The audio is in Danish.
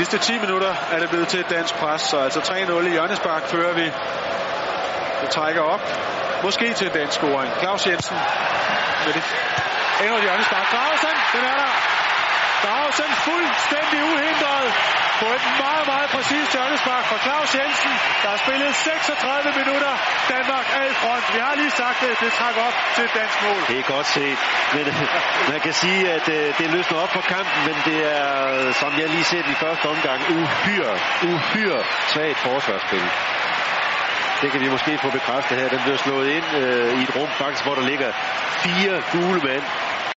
sidste 10 minutter er det blevet til et dansk pres, så altså 3-0 i hjørnespark fører vi. Det trækker op. Måske til en dansk scoring. Claus Jensen med det endnu et hjørnespark. Dragsen, den er der. Dragsen fuldstændig uhindret på et meget, meget præcist hjørnespark fra Claus Jensen. Der har spillet 36 minutter. Danmark er i front. Vi har lige sagt det. Det trækker op til et dansk mål. Det er godt set. Men man kan sige, at øh, det løsner op for kampen, men det er, som jeg lige set i første omgang, uhyre, uhyre svagt forsvarsspil. Det kan vi måske få bekræftet her. Den bliver slået ind øh, i et rum, faktisk, hvor der ligger fire gule mand